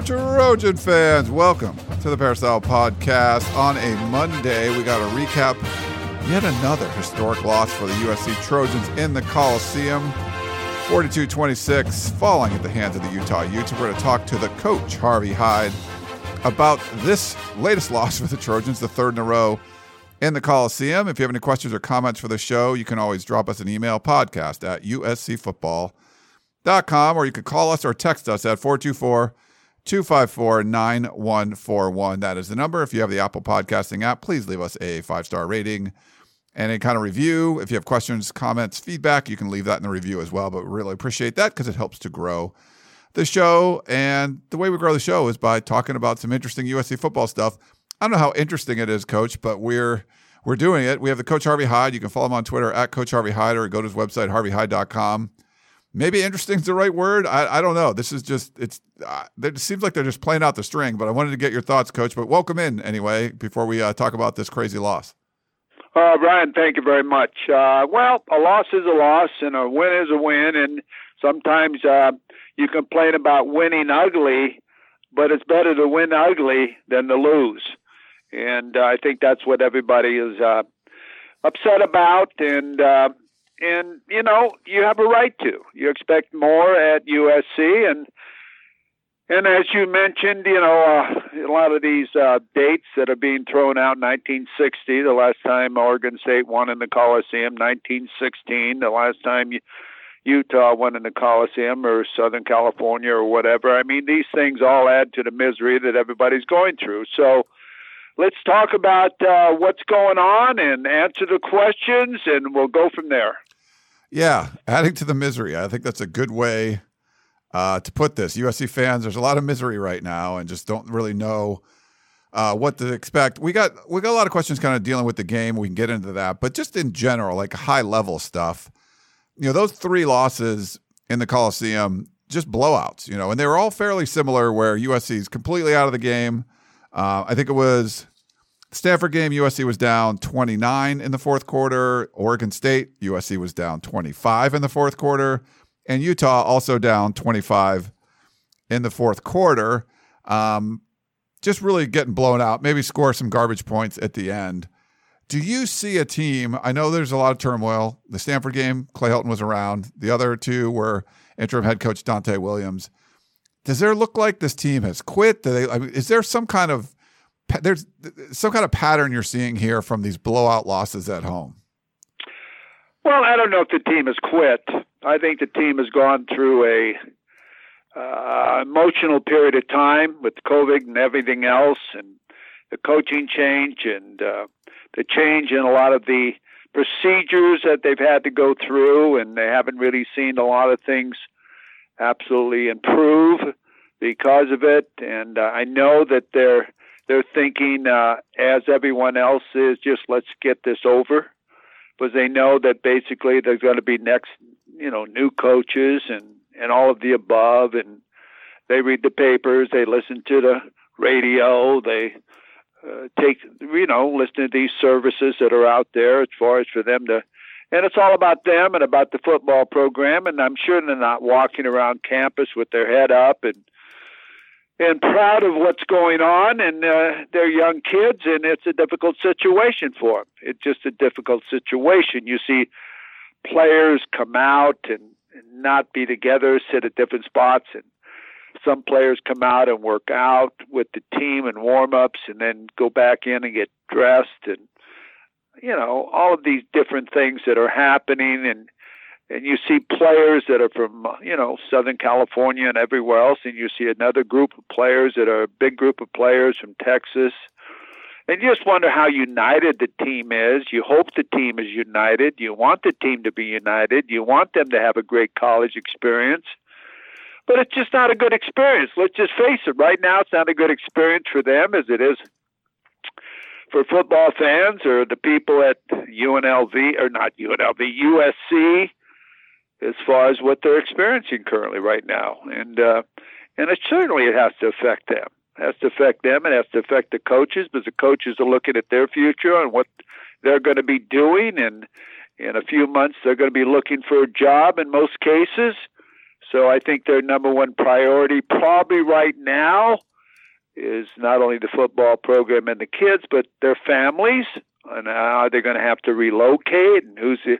Trojan fans. Welcome to the Peristyle Podcast. On a Monday, we got to recap yet another historic loss for the USC Trojans in the Coliseum. 42 26, falling at the hands of the Utah Utes. We're going to talk to the coach, Harvey Hyde, about this latest loss for the Trojans, the third in a row in the Coliseum. If you have any questions or comments for the show, you can always drop us an email podcast at uscfootball.com or you can call us or text us at 424 254 9141. That is the number. If you have the Apple Podcasting app, please leave us a five star rating and any kind of review. If you have questions, comments, feedback, you can leave that in the review as well. But we really appreciate that because it helps to grow the show. And the way we grow the show is by talking about some interesting USC football stuff. I don't know how interesting it is, Coach, but we're we're doing it. We have the Coach Harvey Hyde. You can follow him on Twitter at Coach Harvey Hyde or go to his website, harveyhyde.com maybe interesting is the right word. I, I don't know. This is just it's. Uh, it seems like they're just playing out the string. But I wanted to get your thoughts, Coach. But welcome in anyway before we uh, talk about this crazy loss. Uh, Brian, thank you very much. Uh, well, a loss is a loss, and a win is a win. And sometimes uh, you complain about winning ugly, but it's better to win ugly than to lose. And uh, I think that's what everybody is uh, upset about. And uh, and you know you have a right to. You expect more at USC, and and as you mentioned, you know uh, a lot of these uh, dates that are being thrown out. 1960, the last time Oregon State won in the Coliseum. 1916, the last time Utah won in the Coliseum, or Southern California, or whatever. I mean, these things all add to the misery that everybody's going through. So let's talk about uh, what's going on and answer the questions, and we'll go from there. Yeah, adding to the misery. I think that's a good way uh, to put this. USC fans, there's a lot of misery right now, and just don't really know uh, what to expect. We got we got a lot of questions kind of dealing with the game. We can get into that, but just in general, like high level stuff. You know, those three losses in the Coliseum, just blowouts. You know, and they were all fairly similar. Where USC is completely out of the game. Uh, I think it was Stanford game, USC was down 29 in the fourth quarter. Oregon State, USC was down 25 in the fourth quarter. And Utah also down 25 in the fourth quarter. Um, just really getting blown out, maybe score some garbage points at the end. Do you see a team? I know there's a lot of turmoil. The Stanford game, Clay Helton was around. The other two were interim head coach Donte Williams. Does there look like this team has quit? They, I mean, is there some kind of there's some kind of pattern you're seeing here from these blowout losses at home. Well, I don't know if the team has quit. I think the team has gone through a uh, emotional period of time with COVID and everything else, and the coaching change and uh, the change in a lot of the procedures that they've had to go through, and they haven't really seen a lot of things absolutely improve because of it. And uh, I know that they're they're thinking, uh, as everyone else is, just let's get this over, because they know that basically there's going to be next, you know, new coaches and and all of the above, and they read the papers, they listen to the radio, they uh, take, you know, listen to these services that are out there as far as for them to and it's all about them and about the football program. And i'm sure they're not walking around campus with their head up and and proud of what's going on, and uh, they're young kids, and it's a difficult situation for them. It's just a difficult situation. You see players come out and, and not be together, sit at different spots, and some players come out and work out with the team and warm ups, and then go back in and get dressed, and you know all of these different things that are happening, and and you see players that are from uh, you know Southern California and everywhere else, and you see another group of players that are a big group of players from Texas, and you just wonder how united the team is. You hope the team is united. You want the team to be united. You want them to have a great college experience. but it's just not a good experience. Let's just face it. Right now, it's not a good experience for them as it is for football fans or the people at UNLV or not UNLV, USC, as far as what they're experiencing currently right now, and uh, and it certainly it has to affect them. It has to affect them. It has to affect the coaches because the coaches are looking at their future and what they're going to be doing, and in a few months they're going to be looking for a job in most cases. So I think their number one priority, probably right now, is not only the football program and the kids, but their families. And are they going to have to relocate? And who's the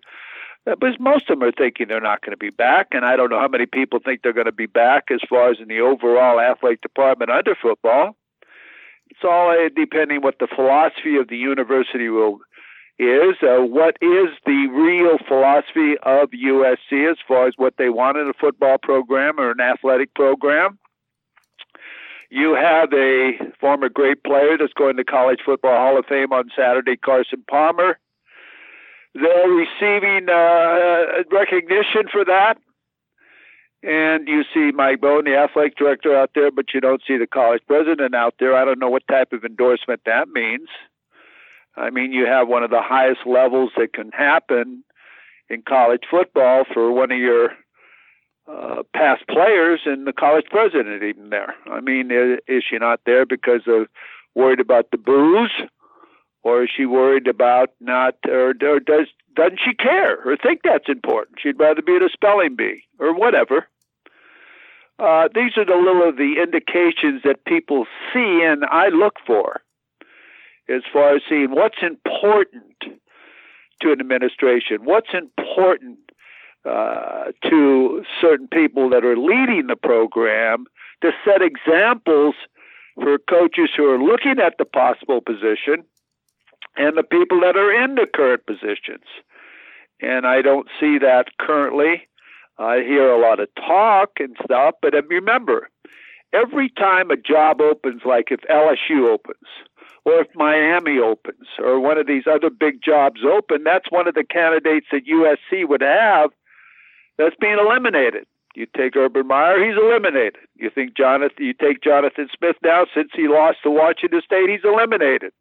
because most of them are thinking they're not going to be back, and I don't know how many people think they're going to be back as far as in the overall athletic department under football. It's all uh, depending what the philosophy of the university will is. Uh, what is the real philosophy of USC as far as what they want in a football program or an athletic program? You have a former great player that's going to College Football Hall of Fame on Saturday, Carson Palmer. They're receiving uh, recognition for that. And you see Mike Bohn, the athletic director, out there, but you don't see the college president out there. I don't know what type of endorsement that means. I mean, you have one of the highest levels that can happen in college football for one of your uh, past players and the college president even there. I mean, is she not there because of worried about the boos, or is she worried about not, or, or does doesn't she care or think that's important? She'd rather be at a spelling bee or whatever. Uh, these are the little of the indications that people see and I look for as far as seeing what's important to an administration, what's important uh, to certain people that are leading the program to set examples for coaches who are looking at the possible position and the people that are in the current positions. And I don't see that currently. I hear a lot of talk and stuff, but um, remember, every time a job opens, like if LSU opens, or if Miami opens, or one of these other big jobs open, that's one of the candidates that USC would have that's being eliminated. You take Urban Meyer, he's eliminated. You think Jonathan, you take Jonathan Smith now, since he lost to Washington State, he's eliminated.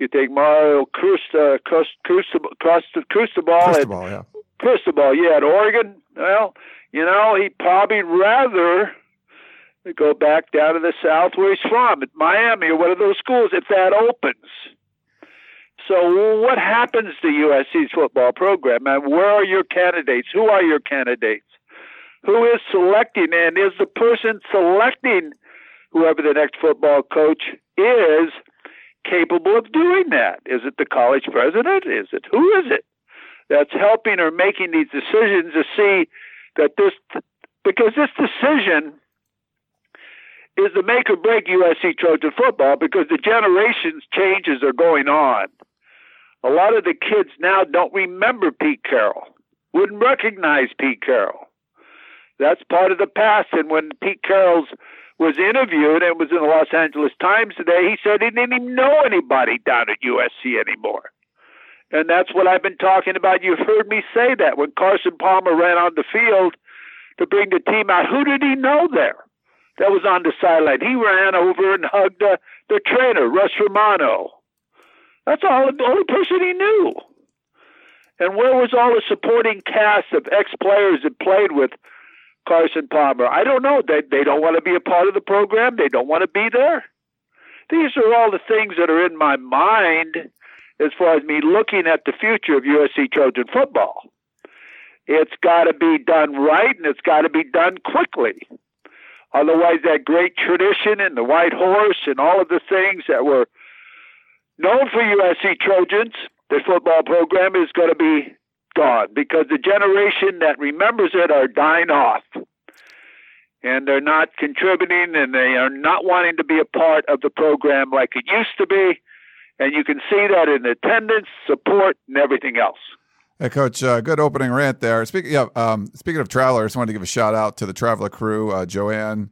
You take Mario uh, Cristobal, Cristobal, Cristobal, Cristobal, yeah. Cristobal, yeah, at Oregon. Well, you know, he'd probably rather go back down to the South where he's from, at Miami or one of those schools, if that opens. So, what happens to USC's football program? And where are your candidates? Who are your candidates? Who is selecting? And is the person selecting whoever the next football coach is capable of doing that? Is it the college president? Is it who is it that's helping or making these decisions to see that this because this decision is the make or break USC Trojan football because the generations changes are going on. A lot of the kids now don't remember Pete Carroll, wouldn't recognize Pete Carroll. That's part of the past. And when Pete Carroll's was interviewed and was in the Los Angeles Times today, he said he didn't even know anybody down at USC anymore. And that's what I've been talking about. You've heard me say that when Carson Palmer ran on the field to bring the team out. Who did he know there? That was on the sideline. He ran over and hugged uh, the trainer, Russ Romano. That's all the only person he knew. And where was all the supporting cast of ex players that played with Carson Palmer? I don't know. They they don't want to be a part of the program. They don't want to be there. These are all the things that are in my mind as far as me looking at the future of USC Trojan football. It's got to be done right and it's got to be done quickly. Otherwise, that great tradition and the white horse and all of the things that were known for USC Trojans, the football program is going to be because the generation that remembers it are dying off. And they're not contributing and they are not wanting to be a part of the program like it used to be. And you can see that in attendance, support, and everything else. Hey, Coach, uh, good opening rant there. Speaking, yeah, um, speaking of travelers, I wanted to give a shout out to the traveler crew, uh, Joanne,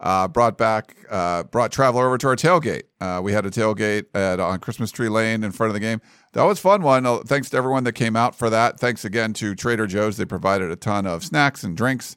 uh, brought back uh, brought Traveler over to our tailgate. Uh, we had a tailgate at, on Christmas Tree Lane in front of the game. That was fun one. Uh, thanks to everyone that came out for that. Thanks again to Trader Joe's. They provided a ton of snacks and drinks.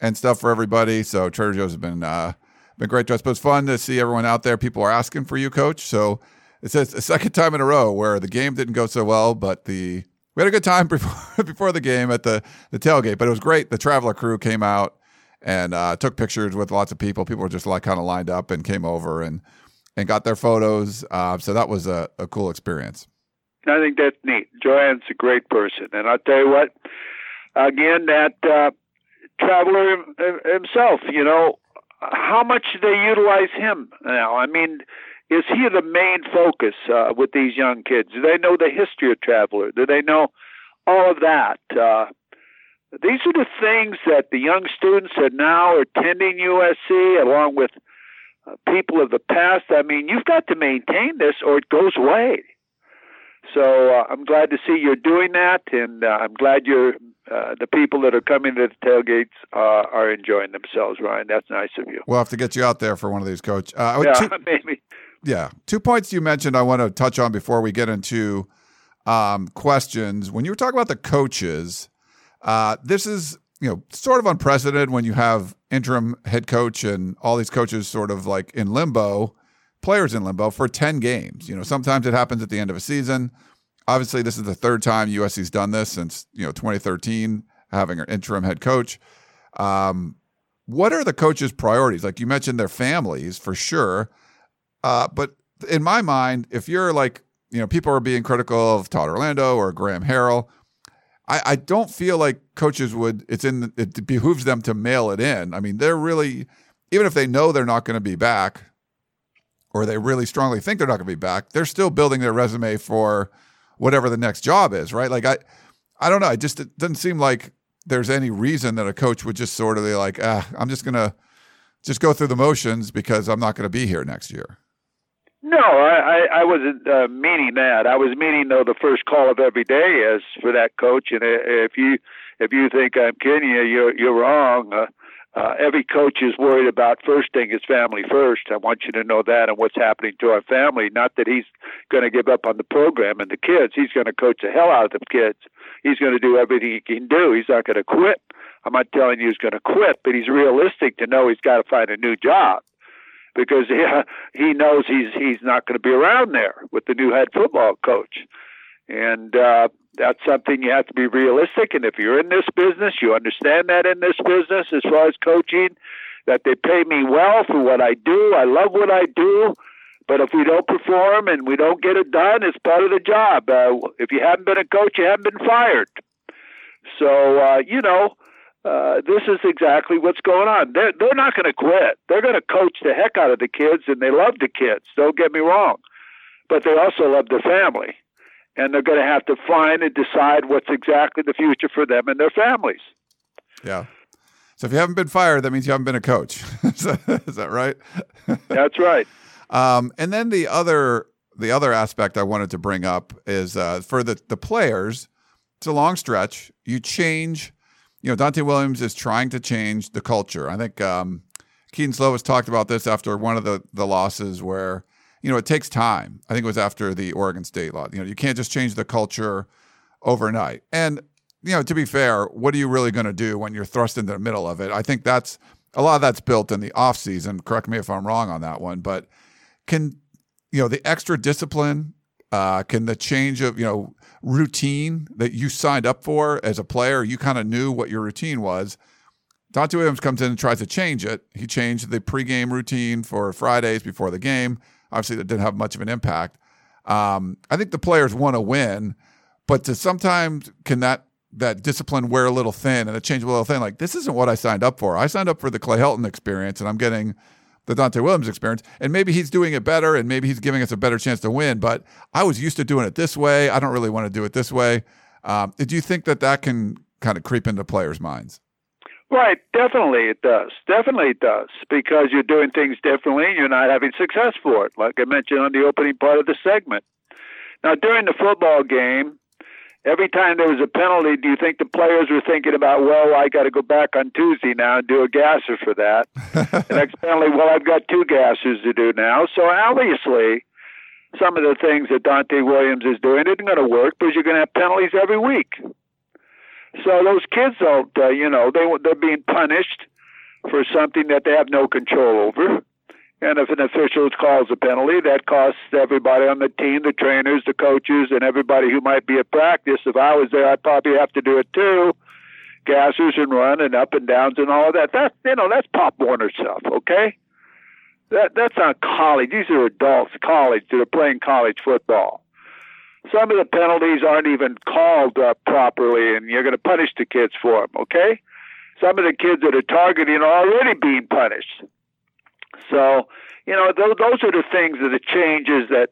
and stuff for everybody. So Trader Joe's has been uh, been great to us. But it's fun to see everyone out there. People are asking for you, Coach. So it's a, second time in a row where the game didn't go so well, but the we had a good time before before the game at the the tailgate. But it was great. The traveler crew came out and uh, took pictures with lots of people. People were just like kind of lined up and came over and and got their photos. Uh, so that was a, a cool experience. I think that's neat. Joanne's a great person, and I'll tell you what. Again, that uh, traveler himself, you know, how much do they utilize him now? I mean, is he the main focus uh, with these young kids? Do they know the history of Traveler? Do they know all of that? Uh, these are the things that the young students that now are attending USC, along with uh, people of the past. I mean, you've got to maintain this, or it goes away. So uh, I'm glad to see you're doing that, and uh, I'm glad you're uh, the people that are coming to the tailgates uh, are enjoying themselves. Ryan, that's nice of you. We'll have to get you out there for one of these, Coach. Uh, yeah, two, maybe. Yeah, two points you mentioned I want to touch on before we get into um, questions. When you were talking about the coaches, uh, this is you know sort of unprecedented when you have interim head coach and all these coaches sort of like in limbo, players in limbo for ten games. You know, sometimes it happens at the end of a season. Obviously, this is the third time USC's done this since you know 2013, having an interim head coach. Um, what are the coaches' priorities? Like you mentioned, their families for sure uh, but in my mind, if you're like, you know, people are being critical of Todd Orlando or Graham Harrell, I, I don't feel like coaches would. It's in. It behooves them to mail it in. I mean, they're really, even if they know they're not going to be back, or they really strongly think they're not going to be back, they're still building their resume for whatever the next job is, right? Like I, I don't know. It just it doesn't seem like there's any reason that a coach would just sort of be like, ah, I'm just gonna just go through the motions because I'm not going to be here next year. No, I, I, I wasn't uh, meaning that. I was meaning though the first call of every day is for that coach. And if you if you think I'm kidding you, you're you're wrong. Uh, uh, every coach is worried about first thing is family first. I want you to know that and what's happening to our family. Not that he's going to give up on the program and the kids. He's going to coach the hell out of the kids. He's going to do everything he can do. He's not going to quit. I'm not telling you he's going to quit, but he's realistic to know he's got to find a new job because he, he knows he's he's not going to be around there with the new head football coach, and uh, that's something you have to be realistic. And if you're in this business, you understand that in this business, as far as coaching, that they pay me well for what I do. I love what I do. But if we don't perform and we don't get it done, it's part of the job. Uh, if you haven't been a coach, you haven't been fired. So uh, you know, uh, this is exactly what's going on. They're, they're not going to quit. They're going to coach the heck out of the kids, and they love the kids. Don't get me wrong. But they also love their family. And they're going to have to find and decide what's exactly the future for them and their families. Yeah. So if you haven't been fired, that means you haven't been a coach. is, that, is that right? That's right. Um, and then the other the other aspect I wanted to bring up is uh, for the the players. It's a long stretch. You change you know, Donte Williams is trying to change the culture. I think um, Kedon Slovis talked about this after one of the, the losses where, you know, it takes time. I think it was after the Oregon State law. You know, you can't just change the culture overnight. And, you know, to be fair, what are you really going to do when you're thrust into the middle of it? I think that's a lot of that's built in the off season. Correct me if I'm wrong on that one, but can you know the extra discipline uh, can the change of you know routine that you signed up for as a player, you kind of knew what your routine was. Donte Williams comes in and tries to change it. He changed the pregame routine for Fridays before the game. Obviously, that didn't have much of an impact. Um, I think the players want to win, but to sometimes can that that discipline wear a little thin and it change a little thin? Like this isn't what I signed up for. I signed up for the Clay Helton experience, and I'm getting the Donte Williams experience. And maybe he's doing it better and maybe he's giving us a better chance to win. But I was used to doing it this way. I don't really want to do it this way. Um, did you think that that can kind of creep into players' minds? Right, definitely it does. Definitely it does because you're doing things differently. and You're not having success for it, like I mentioned on the opening part of the segment. Now, during the football game, every time there was a penalty, do you think the players were thinking about, well, I got to go back on Tuesday now and do a gasser for that? the next penalty, well, I've got two gassers to do now. So obviously, some of the things that Donte Williams is doing isn't going to work because you're going to have penalties every week. So those kids don't, uh, you know, they they're being punished for something that they have no control over. And if an official calls a penalty, that costs everybody on the team, the trainers, the coaches, and everybody who might be at practice. If I was there, I'd probably have to do it too. Gassers and run and up and downs and all of that. That's you know, that's Pop Warner stuff. Okay, that that's not college. These are adults, college that are playing college football. Some of the penalties aren't even called up properly, and you're going to punish the kids for them. Okay, some of the kids that are targeting are already being punished. So, you know, those, those are the things that the changes that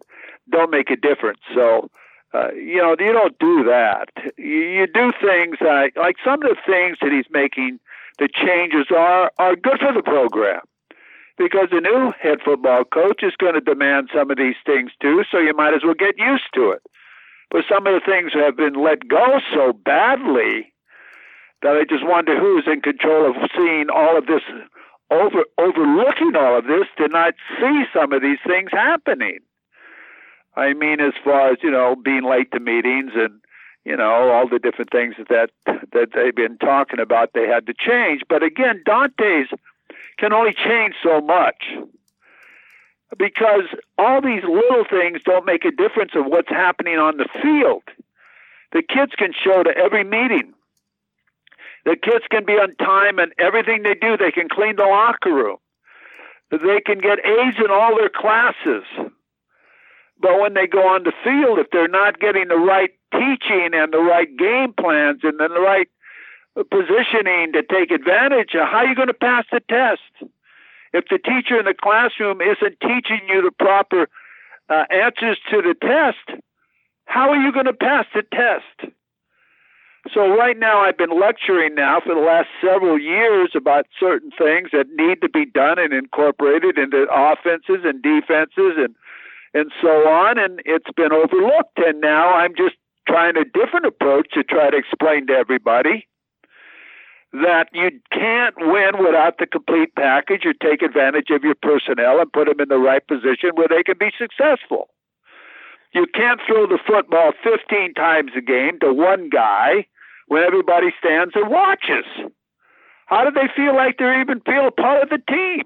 don't make a difference. So, uh, you know, you don't do that. You, you do things like, like some of the things that he's making, the changes are, are good for the program because the new head football coach is going to demand some of these things too, so you might as well get used to it. But some of the things have been let go so badly that I just wonder who's in control of seeing all of this over overlooking all of this to not see some of these things happening. I mean, as far as you know, being late to meetings and you know all the different things that that they've been talking about, they had to change. But again, Donte's can only change so much because all these little things don't make a difference of what's happening on the field. The kids can show to every meeting the kids can be on time and everything they do, they can clean the locker room. They can get A's in all their classes. But when they go on the field, if they're not getting the right teaching and the right game plans and the right positioning to take advantage, of, how are you going to pass the test? If the teacher in the classroom isn't teaching you the proper uh, answers to the test, how are you going to pass the test? So right now I've been lecturing now for the last several years about certain things that need to be done and incorporated into offenses and defenses and and so on and it's been overlooked and now I'm just trying a different approach to try to explain to everybody that you can't win without the complete package or take advantage of your personnel and put them in the right position where they can be successful. You can't throw the football 15 times a game to one guy when everybody stands and watches? How do they feel like they're even feel part of the team?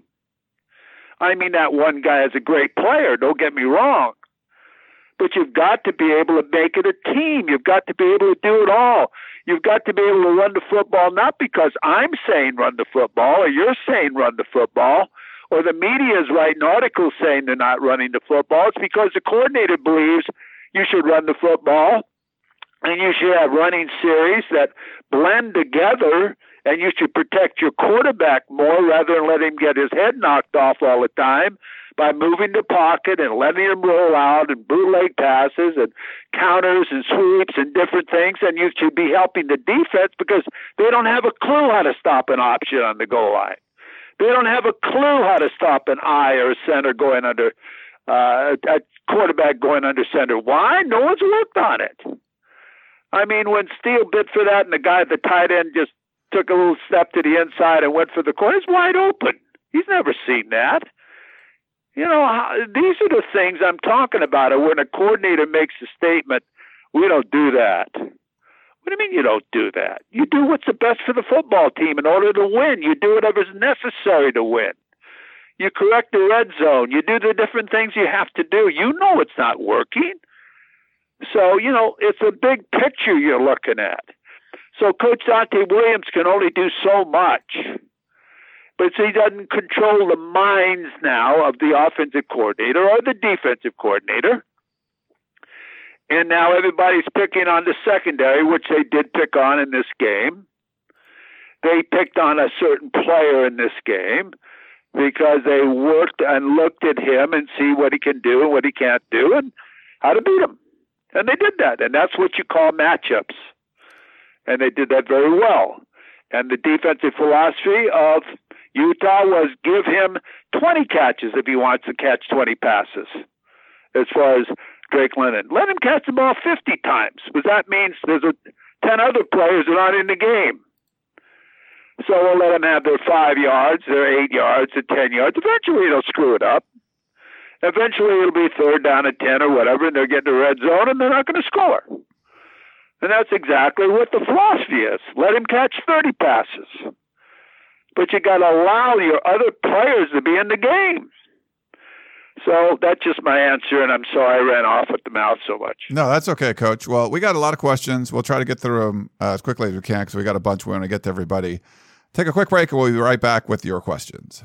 I mean, that one guy is a great player, don't get me wrong. But you've got to be able to make it a team. You've got to be able to do it all. You've got to be able to run the football, not because I'm saying run the football or you're saying run the football or the media is writing articles saying they're not running the football. It's because the coordinator believes you should run the football and you should have running series that blend together and you should protect your quarterback more rather than let him get his head knocked off all the time by moving the pocket and letting him roll out and bootleg passes and counters and sweeps and different things. And you should be helping the defense because they don't have a clue how to stop an option on the goal line. They don't have a clue how to stop an eye or a center going under uh, a quarterback going under center. Why? No one's worked on it. I mean, when Steele bid for that and the guy at the tight end just took a little step to the inside and went for the corner, he's wide open. He's never seen that. You know, these are the things I'm talking about. When a coordinator makes a statement, we don't do that. What do you mean you don't do that? You do what's the best for the football team in order to win. You do whatever's necessary to win. You correct the red zone. You do the different things you have to do. You know it's not working. So, you know, it's a big picture you're looking at. So Coach Dante Williams can only do so much. But he doesn't control the minds now of the offensive coordinator or the defensive coordinator. And now everybody's picking on the secondary, which they did pick on in this game. They picked on a certain player in this game because they worked and looked at him and see what he can do and what he can't do and how to beat him. And they did that. And that's what you call matchups. And they did that very well. And the defensive philosophy of Utah was give him 20 catches if he wants to catch 20 passes. As far as Drake London, let him catch the ball 50 times, because that means there's a, 10 other players that aren't in the game. So we'll let them have their five yards, their eight yards, their 10 yards. Eventually they'll screw it up. Eventually it'll be third down at 10 or whatever, and they're getting the red zone and they're not going to score. And that's exactly what the philosophy is. Let him catch 30 passes. But you got to allow your other players to be in the game. So that's just my answer, and I'm sorry I ran off at the mouth so much. No, that's okay, Coach. Well, we got a lot of questions. We'll try to get through them uh, as quickly as we can because we got a bunch we want to get to everybody. Take a quick break, and we'll be right back with your questions.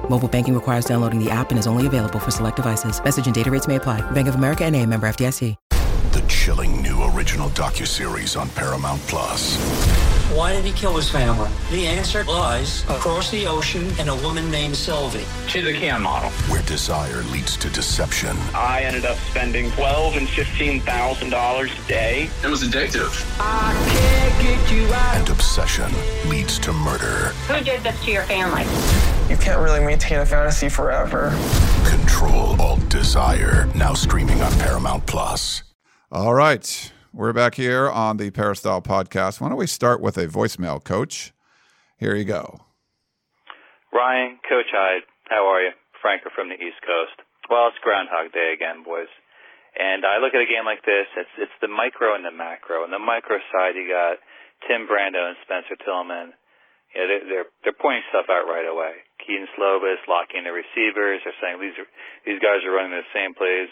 Mobile banking requires downloading the app and is only available for select devices. Message and data rates may apply. Bank of America and a member FDIC. The chilling new original docuseries on Paramount Plus. Why did he kill his family? The answer lies across the ocean in a woman named Sylvie. She's a can model. Where desire leads to deception. I ended up spending twelve and fifteen thousand dollars a day. It was addictive. I can't get you out. And obsession leads to murder. Who did this to your family? You can't really maintain a fantasy forever. Control Alt Desire. Now streaming on Paramount Plus. All right. We're back here on the Peristyle podcast. Why don't we start with a voicemail, Coach? Here you go. Ryan, Coach Hyde, how are you? Franker from the East Coast. Well, it's Groundhog Day again, boys. And I look at a game like this, it's it's the micro and the macro. On the micro side, you got Tim Brando and Spencer Tillman. Yeah, they're, they're they're pointing stuff out right away. Kedon Slovis locking the receivers. They're saying these are these guys are running the same plays.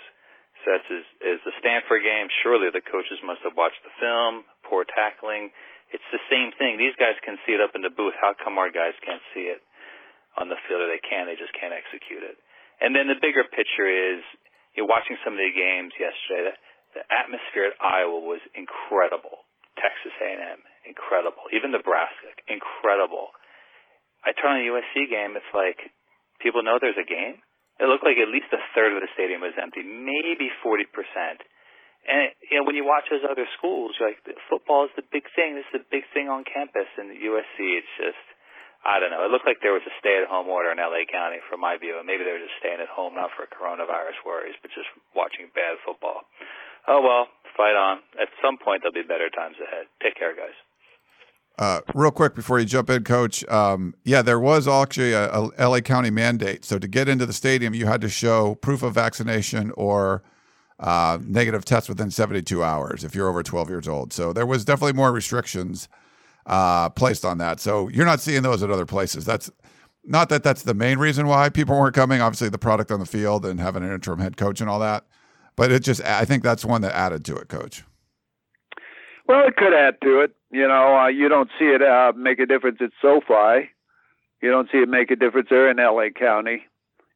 Sets is is the Stanford game. Surely the coaches must have watched the film. Poor tackling. It's the same thing. These guys can see it up in the booth. How come our guys can't see it on the field? Or they can. They just can't execute it. And then the bigger picture is you're watching some of the games yesterday. The, the atmosphere at Iowa was incredible. Texas A&M, incredible. Even Nebraska, incredible. I turn on the USC game. It's like people know there's a game. It looked like at least a third of the stadium was empty, maybe 40%. And you know, when you watch those other schools, you're like football is the big thing. This is the big thing on campus. And USC, it's just, I don't know. It looked like there was a stay-at-home order in LA County, from my view. And maybe they were just staying at home, not for coronavirus worries, but just watching bad football. Oh well, fight on. At some point, there'll be better times ahead. Take care, guys. Uh, real quick before you jump in, Coach. Um, yeah, there was actually a, a, LA County mandate. So to get into the stadium, you had to show proof of vaccination or uh, negative test within 72 hours if you're over 12 years old. So there was definitely more restrictions uh, placed on that. So you're not seeing those at other places. That's not that that's the main reason why people weren't coming. Obviously, the product on the field and having an interim head coach and all that. But it just, I think that's one that added to it, Coach. Well, it could add to it. You know, uh, you don't see it uh, make a difference at SoFi. You don't see it make a difference there in LA County.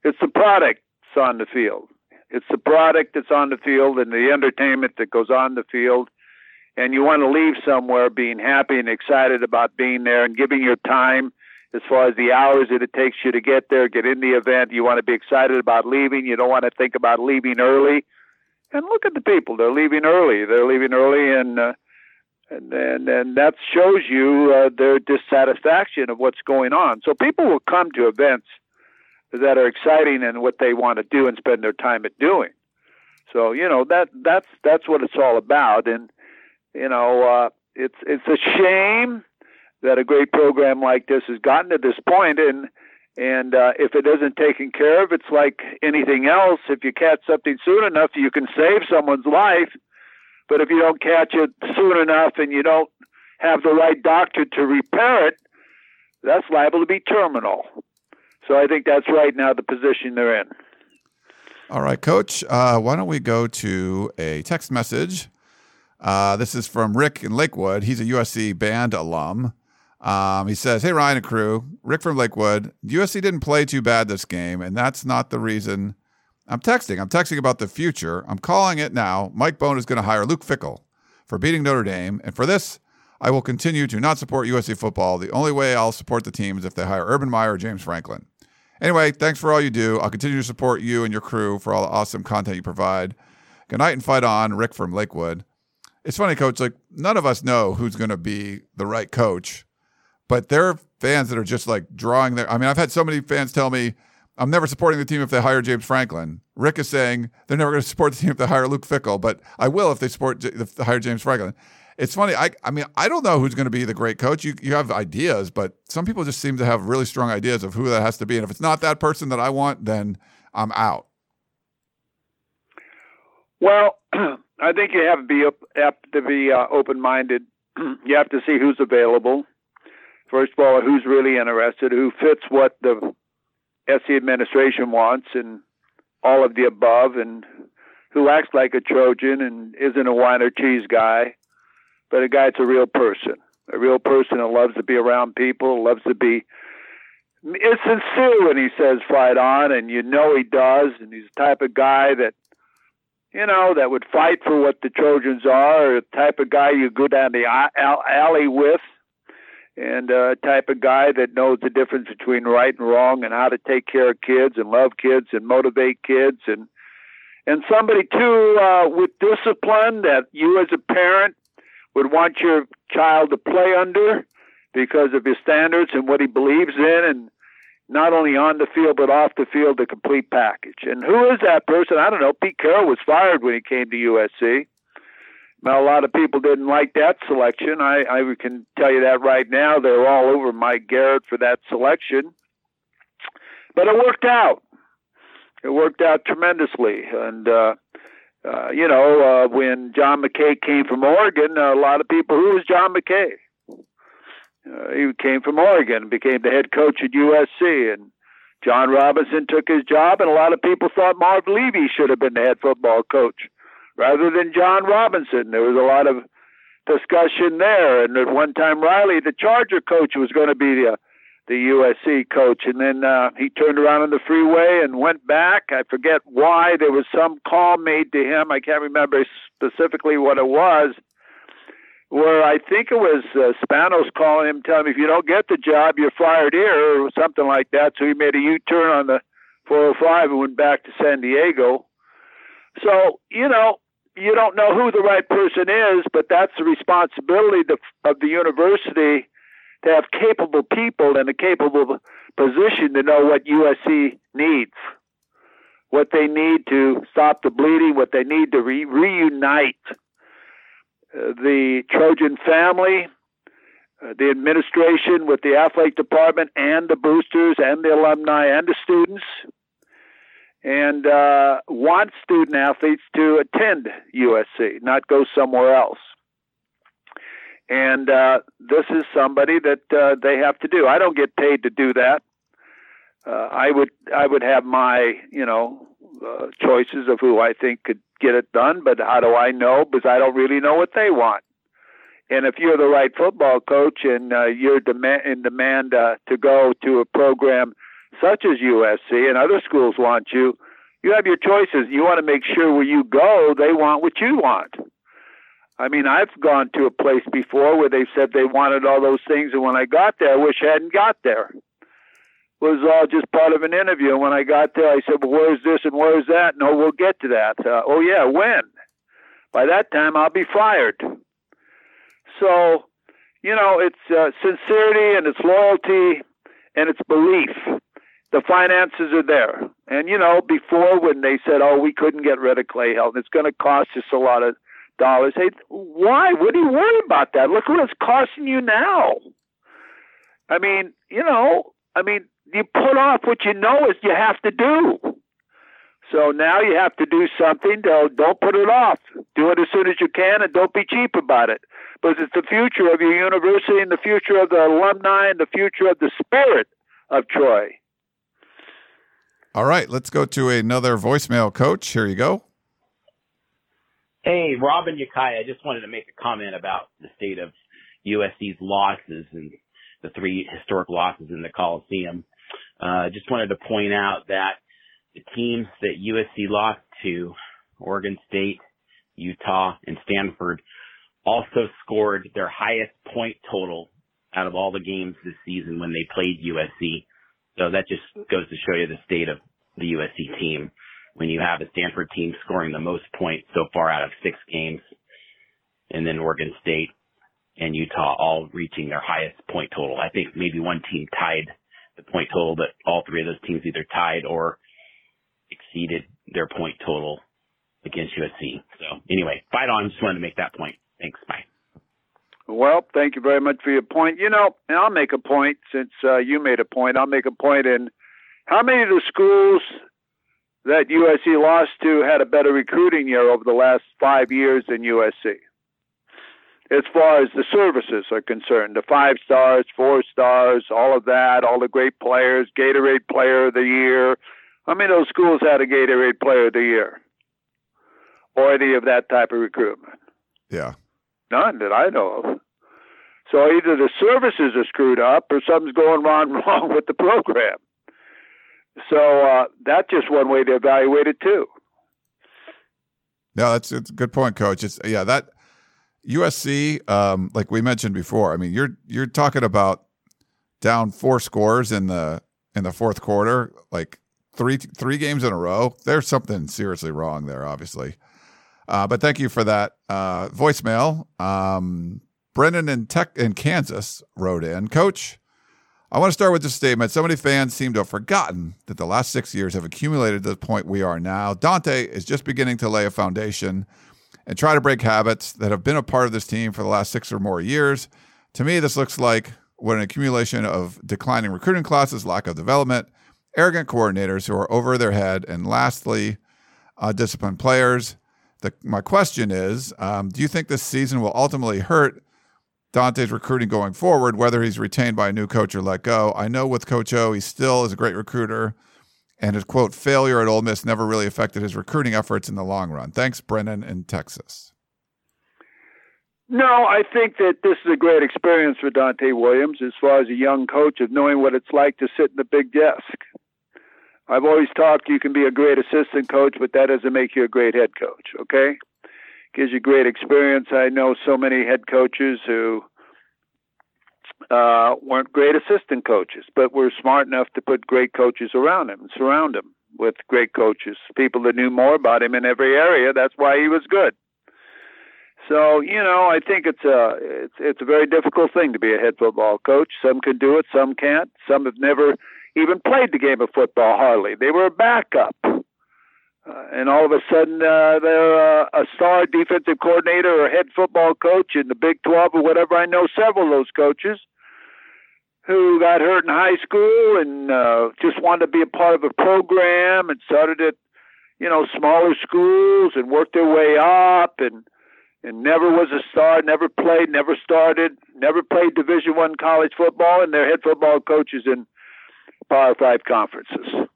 It's the product that's on the field. It's the product that's on the field and the entertainment that goes on the field. And you want to leave somewhere being happy and excited about being there and giving your time as far as the hours that it takes you to get there, get in the event. You want to be excited about leaving. You don't want to think about leaving early. And look at the people. They're leaving early. They're leaving early and, uh, and and and that shows you uh, their dissatisfaction of what's going on. So people will come to events that are exciting and what they want to do and spend their time at doing. So you know that that's that's what it's all about. And you know uh, it's it's a shame that a great program like this has gotten to this point and. And uh, if it isn't taken care of, it's like anything else. If you catch something soon enough, you can save someone's life but if you don't catch it soon enough and you don't have the right doctor to repair it, that's liable to be terminal. So I think that's right now the position they're in. All right, Coach. Uh, why don't we go to a text message? Uh, this is from Rick in Lakewood. He's a USC band alum. Um, he says, Hey, Ryan and crew, Rick from Lakewood. USC didn't play too bad this game, and that's not the reason I'm texting. I'm texting about the future. I'm calling it now. Mike Bohn is going to hire Luke Fickell for beating Notre Dame. And for this, I will continue to not support USC football. The only way I'll support the team is if they hire Urban Meyer or James Franklin. Anyway, thanks for all you do. I'll continue to support you and your crew for all the awesome content you provide. Good night and fight on, Rick from Lakewood. It's funny, coach, like none of us know who's going to be the right coach, but there are fans that are just like drawing their. I mean, I've had so many fans tell me, I'm never supporting the team if they hire James Franklin. Rick is saying they're never going to support the team if they hire Luke Fickell, but I will if they support if they hire James Franklin. It's funny. I I mean I don't know who's going to be the great coach. You you have ideas, but some people just seem to have really strong ideas of who that has to be. And if it's not that person that I want, then I'm out. Well, I think you have to be have to be uh, open minded. you have to see who's available. First of all, who's really interested, who fits what the SC administration wants, and all of the above, and who acts like a Trojan and isn't a wine or cheese guy, but a guy that's a real person, a real person who loves to be around people, loves to be It's sincere when he says fight on, and you know he does, and he's the type of guy that you know, that would fight for what the Trojans are, or the type of guy you go down the alley with, and uh, type of guy that knows the difference between right and wrong and how to take care of kids and love kids and motivate kids and and somebody too uh, with discipline that you as a parent would want your child to play under because of his standards and what he believes in and not only on the field but off the field, the complete package. And who is that person? I don't know. Pete Carroll was fired when he came to USC. Now, a lot of people didn't like that selection. I, I can tell you that right now. They're all over Mike Garrett for that selection. But it worked out. It worked out tremendously. And, uh, uh, you know, uh, when John McKay came from Oregon, a lot of people, who was John McKay? Uh, he came from Oregon, became the head coach at USC, and John Robinson took his job, and a lot of people thought Marv Levy should have been the head football coach rather than John Robinson. There was a lot of discussion there, and at one time Riley, the Charger coach, was going to be the the USC coach, and then uh, he turned around on the freeway and went back. I forget why. There was some call made to him. I can't remember specifically what it was where I think it was uh, Spanos calling him, telling him if you don't get the job, you're fired here, or something like that. So he made a U-turn on the 405 and went back to San Diego. So you know, you don't know who the right person is, but that's the responsibility to, of the university to have capable people in a capable position to know what USC needs, what they need to stop the bleeding, what they need to re- reunite the Trojan family, uh, the administration with the athletic department and the boosters and the alumni and the students, and uh, want student athletes to attend USC, not go somewhere else. And uh, this is somebody that uh, they have to do. I don't get paid to do that. Uh, I would I would have my you know uh, choices of who I think could get it done, but how do I know? Because I don't really know what they want. And if you're the right football coach and uh, you're demand, in demand to go to a program such as USC and other schools want you, you have your choices. You want to make sure where you go, they want what you want. I mean, I've gone to a place before where they said they wanted all those things, and when I got there, I wish I hadn't got there It was all just part of an interview. And when I got there, I said, "Well, where's this and where's that?" No, we'll get to that. Uh, oh yeah, when? By that time, I'll be fired. So, you know, it's uh, sincerity and it's loyalty and it's belief. The finances are there. And you know, before when they said, "Oh, we couldn't get rid of Clay Helton, it's going to cost us a lot of dollars," hey, why? What do you worry about that? Look what it's costing you now. I mean, you know, I mean, you put off what you know is you have to do. So now you have to do something. Don't, don't put it off. Do it as soon as you can and don't be cheap about it. Because it's the future of your university and the future of the alumni and the future of the spirit of Troy. All right, let's go to another voicemail, coach. Here you go. Hey, Robin Yakai. I just wanted to make a comment about the state of USC's losses and the three historic losses in the Coliseum. Uh, just wanted to point out that the teams that USC lost to, Oregon State, Utah, and Stanford, also scored their highest point total out of all the games this season when they played USC. So that just goes to show you the state of the USC team when you have a Stanford team scoring the most points so far out of six games, and then Oregon State and Utah all reaching their highest point total. I think maybe one team tied the point total, but all three of those teams either tied or exceeded their point total against USC. So anyway, fight on. Just wanted to make that point. Thanks. Bye. Well, thank you very much for your point. You know, and I'll make a point since uh, you made a point. I'll make a point in how many of the schools that USC lost to had a better recruiting year over the last five years than USC. As far as the services are concerned, the five stars, four stars, all of that, all the great players, Gatorade Player of the Year. How many of those schools had a Gatorade Player of the Year? Or any of that type of recruitment? Yeah. None that I know of. So either the services are screwed up or something's going wrong wrong with the program. So uh, that's just one way to evaluate it too. No, that's it's a good point, Coach. It's yeah that USC, um, like we mentioned before. I mean, you're you're talking about down four scores in the in the fourth quarter, like three three games in a row. There's something seriously wrong there, obviously. Uh, but thank you for that uh, voicemail. Um, Brennan in Tech in Kansas wrote in, Coach. I want to start with this statement. So many fans seem to have forgotten that the last six years have accumulated to the point we are now. Donte is just beginning to lay a foundation and try to break habits that have been a part of this team for the last six or more years. To me, this looks like what an accumulation of declining recruiting classes, lack of development, arrogant coordinators who are over their head, and lastly, uh, disciplined players. The, my question is um, Do you think this season will ultimately hurt Donte's recruiting going forward, whether he's retained by a new coach or let go. I know with Coach O, he still is a great recruiter, and his quote failure at Ole Miss never really affected his recruiting efforts in the long run. Thanks, Brennan in Texas. No, I think that this is a great experience for Donte Williams as far as a young coach of knowing what it's like to sit in the big desk. I've always talked you can be a great assistant coach, but that doesn't make you a great head coach, okay? gives you great experience. I know so many head coaches who uh, weren't great assistant coaches, but were smart enough to put great coaches around him and surround him with great coaches, people that knew more about him in every area. That's why he was good. So you know, I think it's a it's it's a very difficult thing to be a head football coach. Some can do it, some can't. Some have never even played the game of football hardly. They were a backup. Uh, and all of a sudden, uh, they're uh, a star defensive coordinator or head football coach in the Big 12 or whatever. I know several of those coaches who got hurt in high school and uh, just wanted to be a part of a program and started at, you know, smaller schools and worked their way up and and never was a star, never played, never started, never played Division One college football, and their head football coaches in Power Five conferences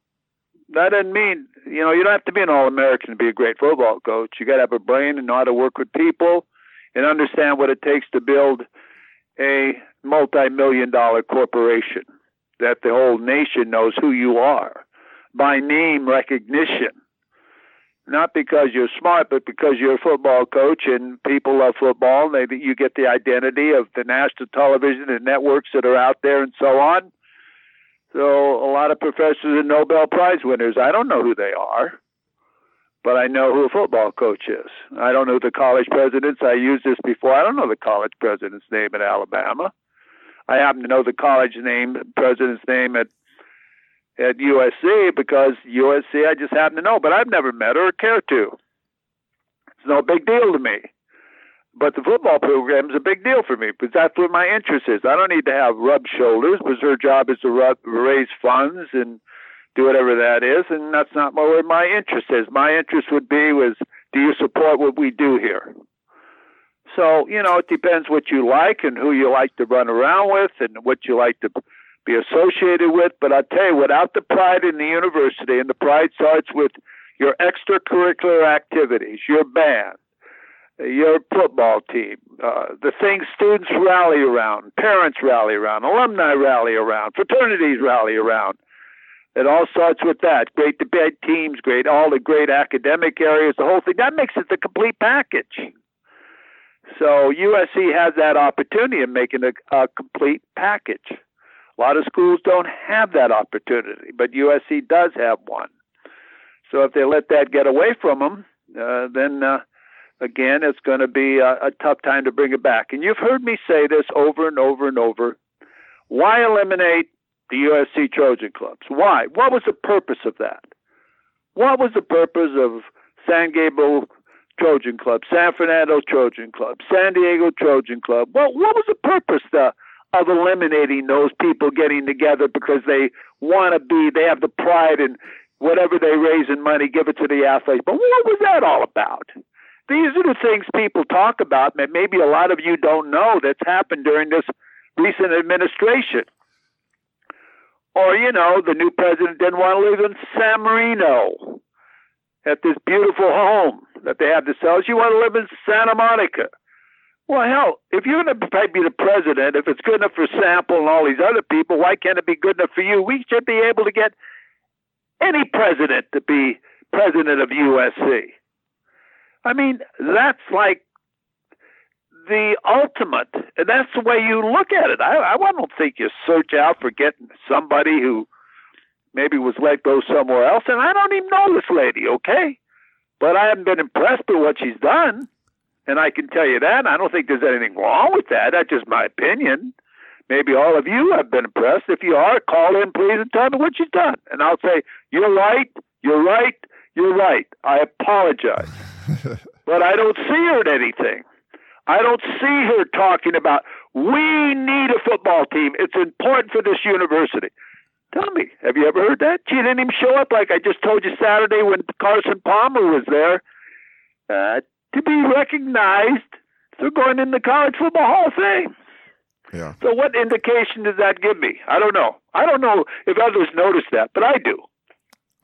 that doesn't mean you know you don't have to be an all American to be a great football coach. You got to have a brain and know how to work with people and understand what it takes to build a multi-million dollar corporation that the whole nation knows who you are by name recognition. Not because you're smart, but because you're a football coach and people love football. They, you get the identity of the national television and networks that are out there and so on. So a lot of professors and Nobel Prize winners, I don't know who they are, but I know who a football coach is. I don't know the college presidents. I used this before. I don't know the college president's name at Alabama. I happen to know the college name, president's name at at USC because USC I just happen to know, but I've never met her or care to. It's no big deal to me. But the football program is a big deal for me because that's what my interest is. I don't need to have rub shoulders because her job is to rub, raise funds and do whatever that is, and that's not where my interest is. My interest would be was, do you support what we do here? So you know, it depends what you like and who you like to run around with and what you like to be associated with. But I tell you, without the pride in the university, and the pride starts with your extracurricular activities, your band, your football team, uh, the things students rally around, parents rally around, alumni rally around, fraternities rally around. It all starts with that. Great debate teams, great all the great academic areas, the whole thing. That makes it the complete package. So USC has that opportunity of making a, a complete package. A lot of schools don't have that opportunity, but USC does have one. So if they let that get away from them, uh, then uh, again, it's going to be a, a tough time to bring it back. And you've heard me say this over and over and over. Why eliminate the USC Trojan clubs? Why? What was the purpose of that? What was the purpose of San Gabriel Trojan Club, San Fernando Trojan Club, San Diego Trojan Club? Well, what was the purpose the, of eliminating those people getting together because they want to be, they have the pride and whatever they raise in money, give it to the athletes. But what was that all about? These are the things people talk about that maybe a lot of you don't know that's happened during this recent administration. Or, you know, the new president didn't want to live in San Marino at this beautiful home that they have to sell. She want to live in Santa Monica. Well, hell, if you're going to be the president, if it's good enough for Sample and all these other people, why can't it be good enough for you? We should be able to get any president to be president of USC. I mean, that's like the ultimate, and that's the way you look at it. I, I don't think you search out for getting somebody who maybe was let go somewhere else, and I don't even know this lady, okay? But I haven't been impressed with what she's done, and I can tell you that. I don't think there's anything wrong with that. That's just my opinion. Maybe all of you have been impressed. If you are, call in, please, and tell me what you've done. And I'll say, You're right, you're right, you're right. I apologize. But I don't see her at anything. I don't see her talking about, we need a football team. It's important for this university. Tell me, have you ever heard that? She didn't even show up like I just told you Saturday when Carson Palmer was there uh, to be recognized for going in the College Football Hall of Fame. Yeah. So what indication does that give me? I don't know. I don't know if others notice that, but I do.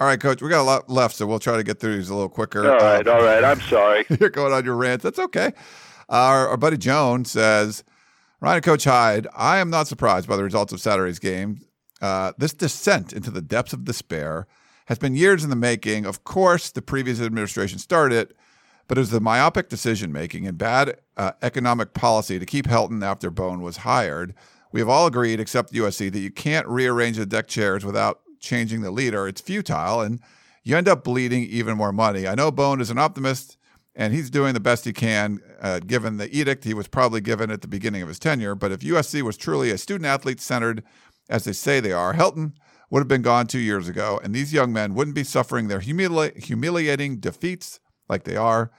All right, Coach, we got a lot left, so we'll try to get through these a little quicker. All right, all right. I'm sorry. You're going on your rant. That's okay. Our, our buddy Joan says, Ryan and Coach Hyde, I am not surprised by the results of Saturday's game. Uh, this descent into the depths of despair has been years in the making. Of course, the previous administration started it, but it was the myopic decision making and bad uh, economic policy to keep Helton after Bohn was hired. We have all agreed, except USC, that you can't rearrange the deck chairs without changing the leader. It's futile, and you end up bleeding even more money. I know Bohn is an optimist, and he's doing the best he can uh, given the edict he was probably given at the beginning of his tenure. But if USC was truly a student athlete centered, as they say they are, Helton would have been gone two years ago, and these young men wouldn't be suffering their humili- humiliating defeats like they are.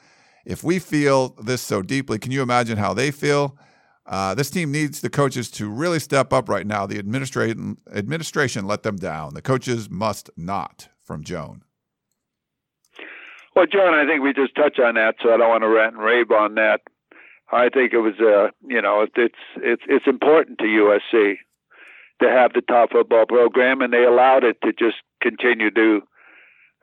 If we feel this so deeply, can you imagine how they feel? Uh, this team needs the coaches to really step up right now. The administration administration let them down. The coaches must not. From Joan. Well, Joan, I think we just touched on that, so I don't want to rant and rave on that. I think it was, uh, you know, it's it's it's important to USC to have the top football program, and they allowed it to just continue to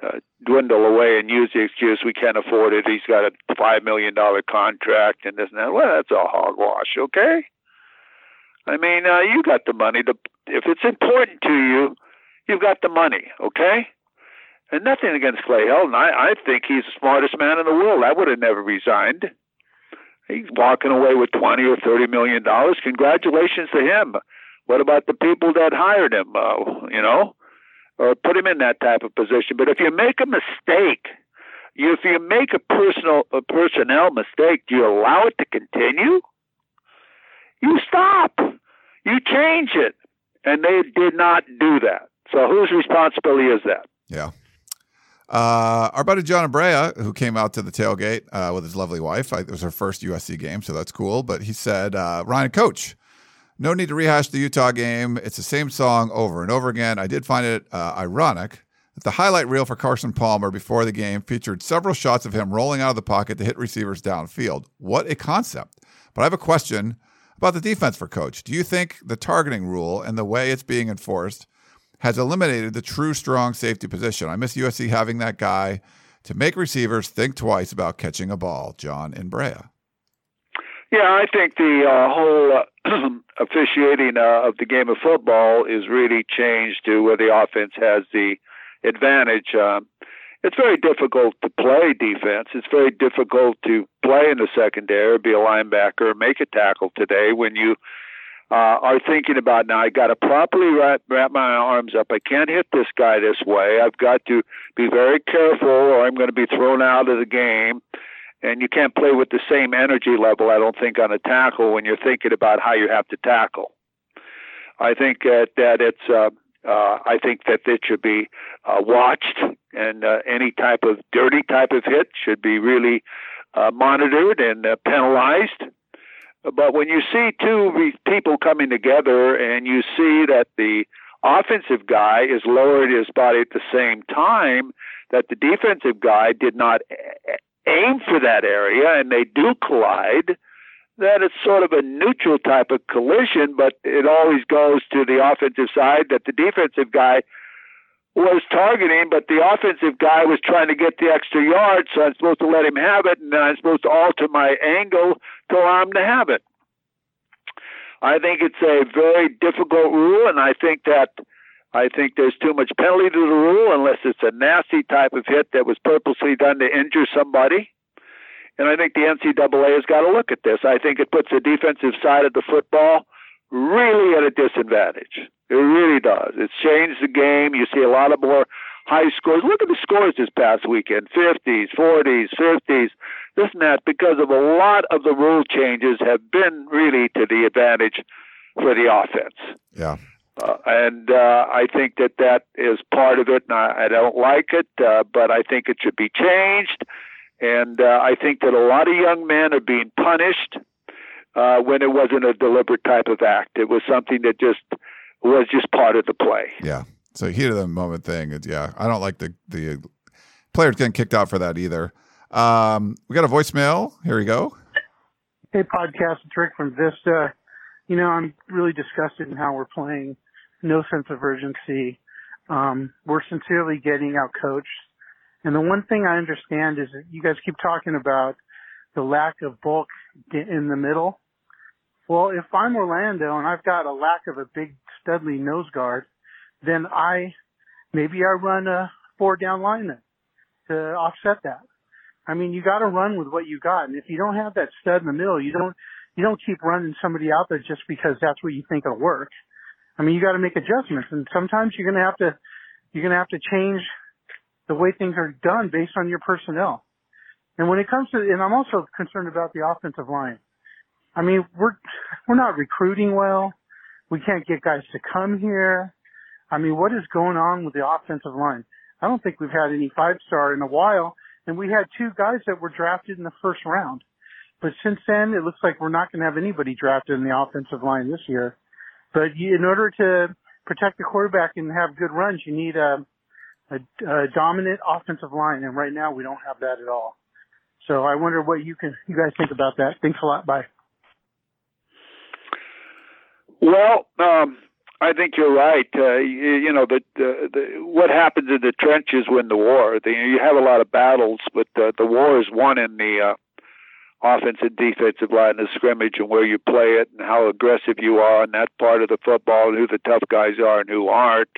uh, dwindle away and use the excuse we can't afford it. He's got a five million dollar contract and this and that. Well, that's a hogwash, okay? I mean, uh, you got the money. To, if it's important to you, you've got the money, okay? And nothing against Clay Helton. I, I think he's the smartest man in the world. I would have never resigned. He's walking away with twenty or thirty million dollars. Congratulations to him. What about the people that hired him? Uh, you know, or put him in that type of position. But if you make a mistake, you, if you make a personal a personnel mistake, do you allow it to continue? You stop. You change it, and they did not do that. So whose responsibility is that? Yeah. Uh, our buddy John Abrea, who came out to the tailgate uh, with his lovely wife, I, it was her first USC game, so that's cool. But he said, uh, Ryan, coach, no need to rehash the Utah game. It's the same song over and over again. I did find it uh, ironic that the highlight reel for Carson Palmer before the game featured several shots of him rolling out of the pocket to hit receivers downfield. What a concept. But I have a question about the defense for coach. Do you think the targeting rule and the way it's being enforced has eliminated the true strong safety position? I miss USC having that guy to make receivers think twice about catching a ball. John in Brea. Yeah, I think the uh, whole uh, officiating uh, of the game of football is really changed to where the offense has the advantage. Um, it's very difficult to play defense. It's very difficult to play in the secondary, be a linebacker, make a tackle today when you uh, are thinking about now. I got to properly wrap, wrap my arms up. I can't hit this guy this way. I've got to be very careful, or I'm going to be thrown out of the game. And you can't play with the same energy level, I don't think, on a tackle when you're thinking about how you have to tackle. I think that that it's. Uh, uh, I think that it should be uh, watched, and uh, any type of dirty type of hit should be really uh, monitored and uh, penalized. But when you see two people coming together and you see that the offensive guy is lowered his body at the same time, that the defensive guy did not aim for that area and they do collide, then it's sort of a neutral type of collision, but it always goes to the offensive side that the defensive guy was targeting, but the offensive guy was trying to get the extra yard, so I'm supposed to let him have it, and I'm supposed to alter my angle to allow him to have it. I think it's a very difficult rule, and I think that I think there's too much penalty to the rule unless it's a nasty type of hit that was purposely done to injure somebody. And I think the NCAA has got to look at this. I think it puts the defensive side of the football really at a disadvantage. It really does. It's changed the game. You see a lot of more high scores. Look at the scores this past weekend 50s, 40s, 50s, this and that, because of a lot of the rule changes have been really to the advantage for the offense. Yeah. Uh, and uh, I think that that is part of it, and I, I don't like it, uh, but I think it should be changed. And uh, I think that a lot of young men are being punished uh, when it wasn't a deliberate type of act. It was something that just was just part of the play. Yeah. So heat of the moment thing. Yeah, I don't like the the players getting kicked out for that either. Um, we got a voicemail. Here we go. Hey, podcast. It's Rick from Vista. You know, I'm really disgusted in how we're playing. No sense of urgency. Um, we're sincerely getting out coached. And the one thing I understand is that you guys keep talking about the lack of bulk in the middle. Well, if I'm Orlando and I've got a lack of a big studly nose guard, then I maybe I run a four down lineman to offset that. I mean, you got to run with what you got, and if you don't have that stud in the middle, you don't you don't keep running somebody out there just because that's what you think will work. I mean, you got to make adjustments, and sometimes you're gonna have to you're gonna have to change the way things are done based on your personnel. And when it comes to, and I'm also concerned about the offensive line. I mean, we're we're not recruiting well. We can't get guys to come here. I mean, what is going on with the offensive line? I don't think we've had any five star in a while, and we had two guys that were drafted in the first round. But since then, it looks like we're not going to have anybody drafted in the offensive line this year. But in order to protect the quarterback and have good runs, you need a, a, a dominant offensive line, and right now we don't have that at all. So I wonder what you can you guys think about that. Thanks a lot. Bye. Well, um, I think you're right. Uh, you, you know, the, the, the what happens in the trenches win the war. The, you have a lot of battles, but the, the war is won in the uh, offensive defensive line of scrimmage and where you play it and how aggressive you are in that part of the football and who the tough guys are and who aren't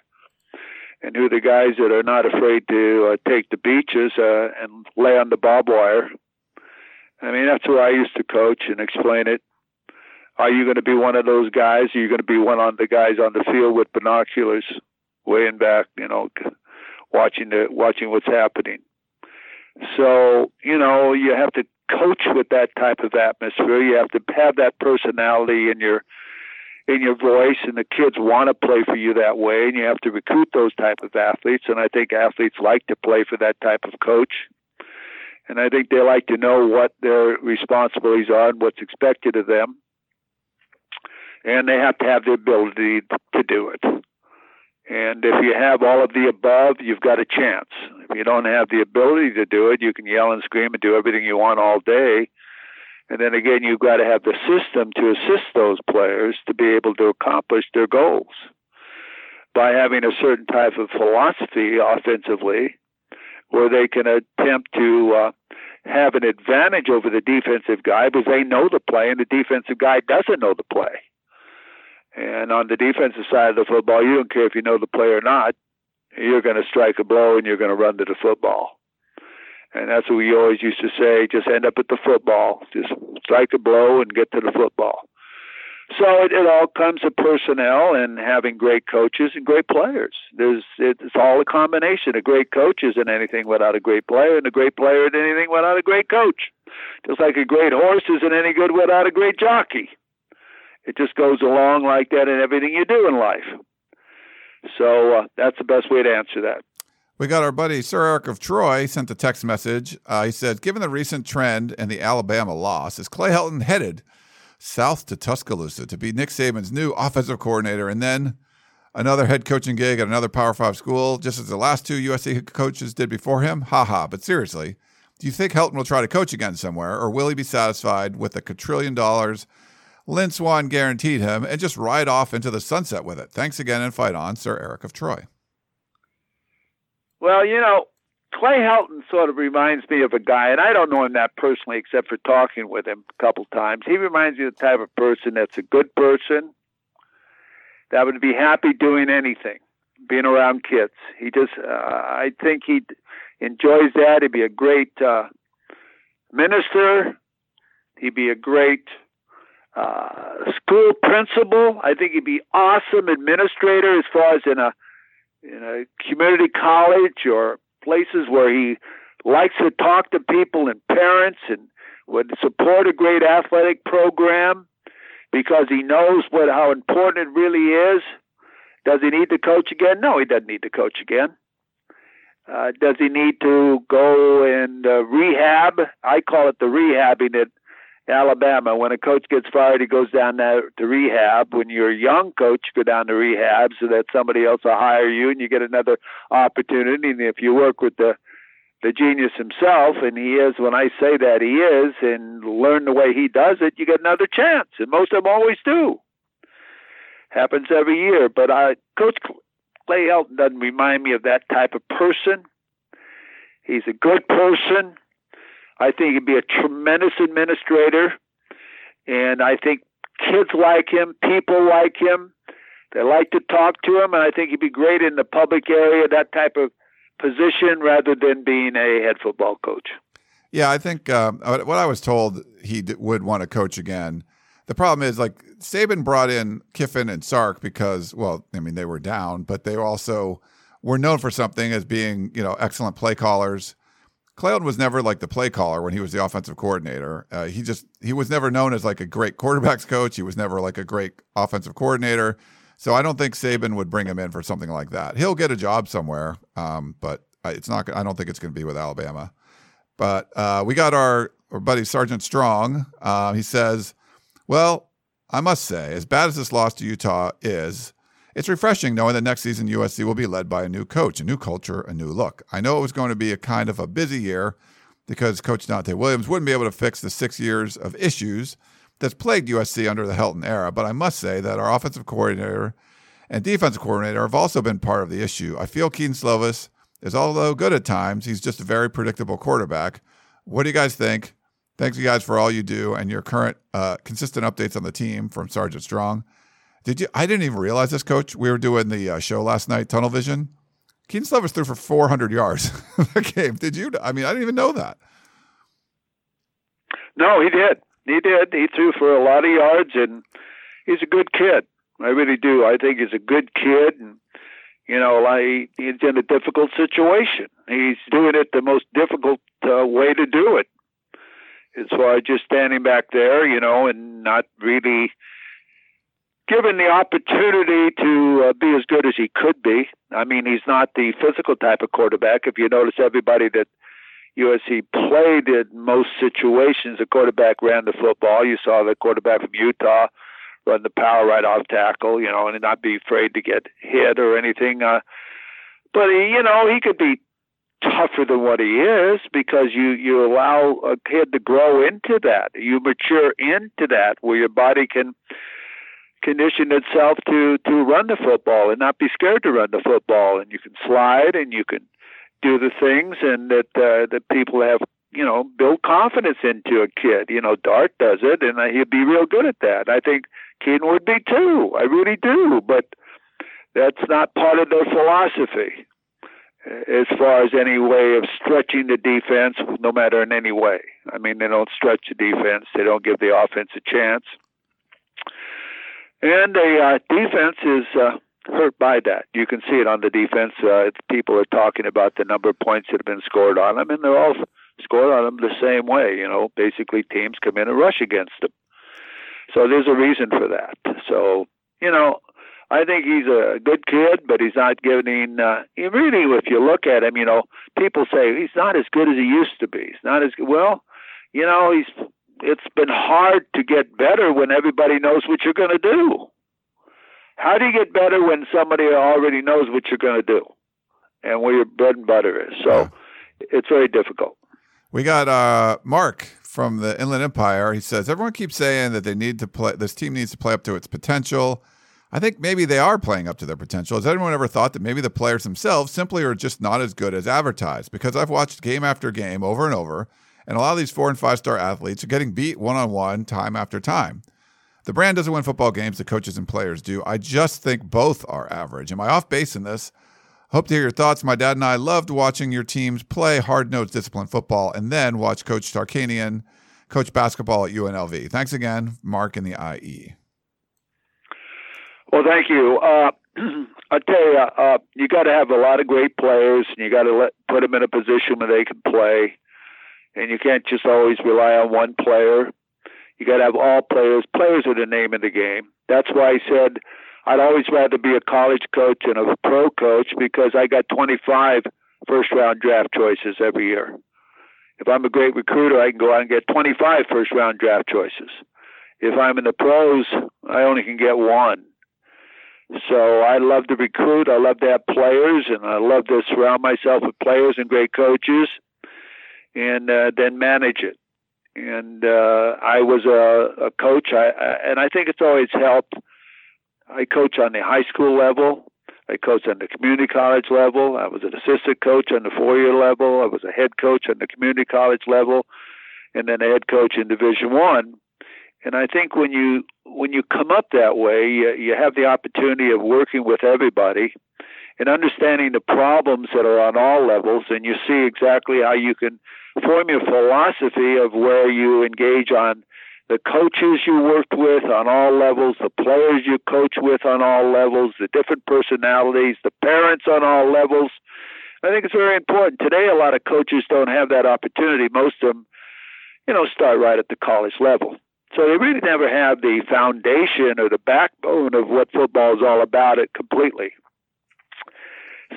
and who the guys that are not afraid to uh, take the beaches uh, and lay on the barbed wire. I mean, that's where I used to coach and explain it. Are you going to be one of those guys? Are you going to be one of the guys on the field with binoculars, weighing back, you know, watching the watching what's happening? So you know you have to coach with that type of atmosphere. You have to have that personality in your in your voice, and the kids want to play for you that way. And you have to recruit those type of athletes. And I think athletes like to play for that type of coach. And I think they like to know what their responsibilities are and what's expected of them and they have to have the ability to do it. And if you have all of the above, you've got a chance. If you don't have the ability to do it, you can yell and scream and do everything you want all day. And then again, you've got to have the system to assist those players to be able to accomplish their goals by having a certain type of philosophy offensively where they can attempt to uh, have an advantage over the defensive guy because they know the play and the defensive guy doesn't know the play. And on the defensive side of the football, you don't care if you know the play or not. You're going to strike a blow and you're going to run to the football. And that's what we always used to say just end up at the football. Just strike a blow and get to the football. So it, it all comes to personnel and having great coaches and great players. There's it's all a combination. A great coach isn't anything without a great player, and a great player isn't anything without a great coach. Just like a great horse isn't any good without a great jockey. It just goes along like that in everything you do in life. So uh, that's the best way to answer that. We got our buddy Sir Eric of Troy sent a text message. Uh, he said, "Given the recent trend and the Alabama loss, is Clay Helton headed south to Tuscaloosa to be Nick Saban's new offensive coordinator, and then another head coaching gig at another Power Five school, just as the last two USC coaches did before him? Ha ha! But seriously, do you think Helton will try to coach again somewhere, or will he be satisfied with the quadrillion dollars?" Lynn Swann guaranteed him and just ride off into the sunset with it. Thanks again and fight on, Sir Eric of Troy. Well, you know, Clay Helton sort of reminds me of a guy, and I don't know him that personally except for talking with him a couple times. He reminds me of the type of person that's a good person, that would be happy doing anything, being around kids. He just, uh, I think he enjoys that. He'd be a great uh, minister. He'd be a great uh, school principal. I think he'd be awesome administrator as far as in a in a community college or places where he likes to talk to people and parents and would support a great athletic program because he knows what how important it really is. Does he need to coach again? No, he doesn't need to coach again. Uh, does he need to go and uh, rehab? I call it the rehabbing it Alabama. When a coach gets fired, he goes down there to rehab. When you're a young coach, you go down to rehab so that somebody else will hire you and you get another opportunity. And if you work with the the genius himself, and he is, when I say that he is, and learn the way he does it, you get another chance. And most of them always do. Happens every year. But I, Coach Clay Helton doesn't remind me of that type of person. He's a good person. I think he'd be a tremendous administrator, and I think kids like him, people like him. They like to talk to him, and I think he'd be great in the public area, that type of position, rather than being a head football coach. Yeah, I think um, what I was told he would want to coach again. The problem is, like Saban brought in Kiffin and Sark because, well, I mean, they were down, but they also were known for something as being, you know, excellent play callers. Cloud was never like the play caller when he was the offensive coordinator. Uh, he just he was never known as like a great quarterbacks coach. He was never like a great offensive coordinator. So I don't think Saban would bring him in for something like that. He'll get a job somewhere, um, but it's not. I don't think it's going to be with Alabama. But uh, we got our, our buddy Sergeant Strong. Uh, he says, "Well, I must say, as bad as this loss to Utah is, it's refreshing knowing that next season USC will be led by a new coach, a new culture, a new look. I know it was going to be a kind of a busy year because Coach Donte Williams wouldn't be able to fix the six years of issues that's plagued USC under the Helton era, but I must say that our offensive coordinator and defensive coordinator have also been part of the issue. I feel Kedon Slovis is, although good at times, he's just a very predictable quarterback. What do you guys think? Thanks, you guys, for all you do and your current uh, consistent updates on the team from Sergeant Strong. Did you? I didn't even realize this, Coach. We were doing the uh, show last night, Tunnel Vision. Kedon Slovis threw for 400 yards the game. Did you? I mean, I didn't even know that. No, he did. He did. He threw for a lot of yards, and he's a good kid. I really do. I think he's a good kid, and you know, like he's in a difficult situation. He's doing it the most difficult uh, way to do it. It's why just standing back there, you know, and not really given the opportunity to uh, be as good as he could be. I mean, he's not the physical type of quarterback. If you notice, everybody that USC played in most situations, the quarterback ran the football. You saw the quarterback from Utah run the power right off tackle, you know, and not be afraid to get hit or anything. Uh, but he, you know, he could be tougher than what he is because you you allow a kid to grow into that. You mature into that where your body can condition itself to to run the football and not be scared to run the football. And you can slide and you can do the things and that uh, that people have you know build confidence into a kid. You know Dart does it and uh, he'd be real good at that. I think Kedon would be too. I really do. But that's not part of their philosophy uh, as far as any way of stretching the defense no matter in any way. I mean they don't stretch the defense. They don't give the offense a chance and the uh, defense is uh, hurt by that. You can see it on the defense. Uh, people are talking about the number of points that have been scored on them, and they're all scored on them the same way. You know, basically teams come in and rush against them. So there's a reason for that. So you know, I think he's a good kid, but he's not getting. Uh, really, if you look at him, you know, people say he's not as good as he used to be. He's not as. Well, you know, he's. It's been hard to get better when everybody knows what you're going to do. How do you get better when somebody already knows what you're going to do and where your bread and butter is? So yeah. it's very difficult. We got uh, Mark from the Inland Empire. He says everyone keeps saying that they need to play. This team needs to play up to its potential. I think maybe they are playing up to their potential. Has anyone ever thought that maybe the players themselves simply are just not as good as advertised? Because I've watched game after game over and over, and a lot of these four and five star athletes are getting beat one on one time after time. The brand doesn't win football games, the coaches and players do. I just think both are average. Am I off base in this? Hope to hear your thoughts. My dad and I loved watching your teams play hard nosed disciplined football and then watch Coach Tarkanian coach basketball at UNLV. Thanks again, Mark in the IE. Well, thank you. Uh, I tell you, uh, you got to have a lot of great players, and you got to put them in a position where they can play, and you can't just always rely on one player. You got to have all players. Players are the name of the game. That's why I said I'd always rather be a college coach and a pro coach because I got 25 first round draft choices every year. If I'm a great recruiter, I can go out and get 25 first round draft choices. If I'm in the pros, I only can get one. So I love to recruit. I love to have players, and I love to surround myself with players and great coaches, and uh, then manage it. And uh, I was a, a coach, I, I, and I think it's always helped. I coach on the high school level. I coached on the community college level. I was an assistant coach on the four-year level. I was a head coach on the community college level, and then a head coach in Division One. And I think when you when you come up that way, you, you have the opportunity of working with everybody and understanding the problems that are on all levels, and you see exactly how you can form your philosophy of where you engage on the coaches you worked with on all levels, the players you coach with on all levels, the different personalities, the parents on all levels. I think it's very important. Today, a lot of coaches don't have that opportunity. Most of them, you know, start right at the college level. So they really never have the foundation or the backbone of what football is all about it completely.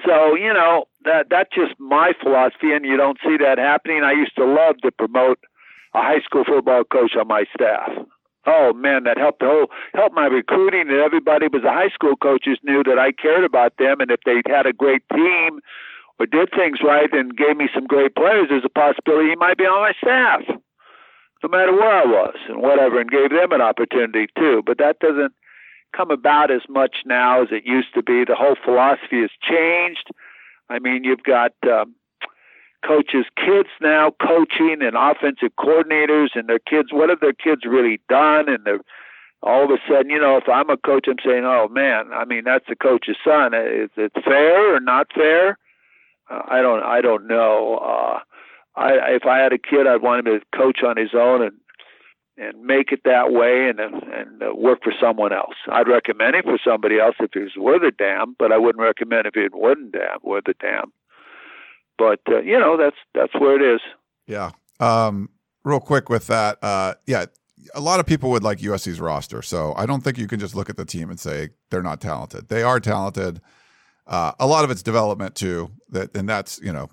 So, you know, that that's just my philosophy and you don't see that happening. I used to love to promote a high school football coach on my staff. Oh man, that helped the whole helped my recruiting and everybody was the high school coaches knew that I cared about them and if they had a great team or did things right and gave me some great players, there's a possibility he might be on my staff no matter where I was and whatever, and gave them an opportunity too. But that doesn't come about as much now as it used to be. The whole philosophy has changed. I mean, you've got um, coaches' kids now coaching and offensive coordinators, and their kids. What have their kids really done? And they're all of a sudden, you know, if I'm a coach, I'm saying, "Oh man, I mean, that's the coach's son. Is it fair or not fair?" Uh, I don't. I don't know. Uh, I, if I had a kid, I'd want him to coach on his own and and make it that way and and uh, work for someone else. I'd recommend it for somebody else if he was worth a damn, but I wouldn't recommend if he wasn't damn worth a damn. But uh, you know, that's that's where it is. Yeah. Um, real quick with that, uh, yeah, a lot of people would like USC's roster, so I don't think you can just look at the team and say they're not talented. They are talented. Uh, a lot of it's development too. That and that's you know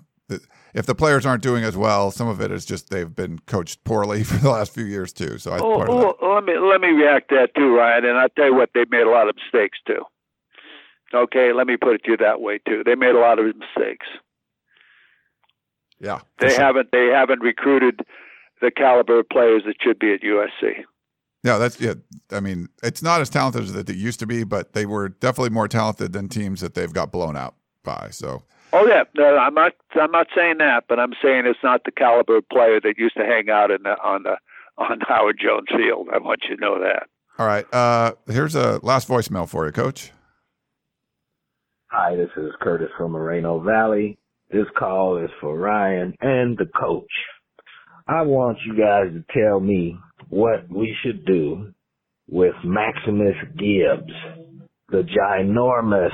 if the players aren't doing as well, some of it is just they've been coached poorly for the last few years too. So I, oh, oh, let me let me react to that too, Ryan. And I'll tell you what, they've made a lot of mistakes too. Okay, let me put it to you that way too. They made a lot of mistakes. Yeah, they sure. haven't they haven't recruited the caliber of players that should be at USC. Yeah, that's yeah. I mean, it's not as talented as it used to be, but they were definitely more talented than teams that they've got blown out by. So Oh yeah, no, I'm not. I'm not saying that, but I'm saying it's not the caliber of player that used to hang out in the, on the on Howard Jones Field. I want you to know that. All right. Uh, here's a last voicemail for you, Coach. Hi, this is Curtis from Moreno Valley. This call is for Ryan and the coach. I want you guys to tell me what we should do with Maximus Gibbs, the ginormous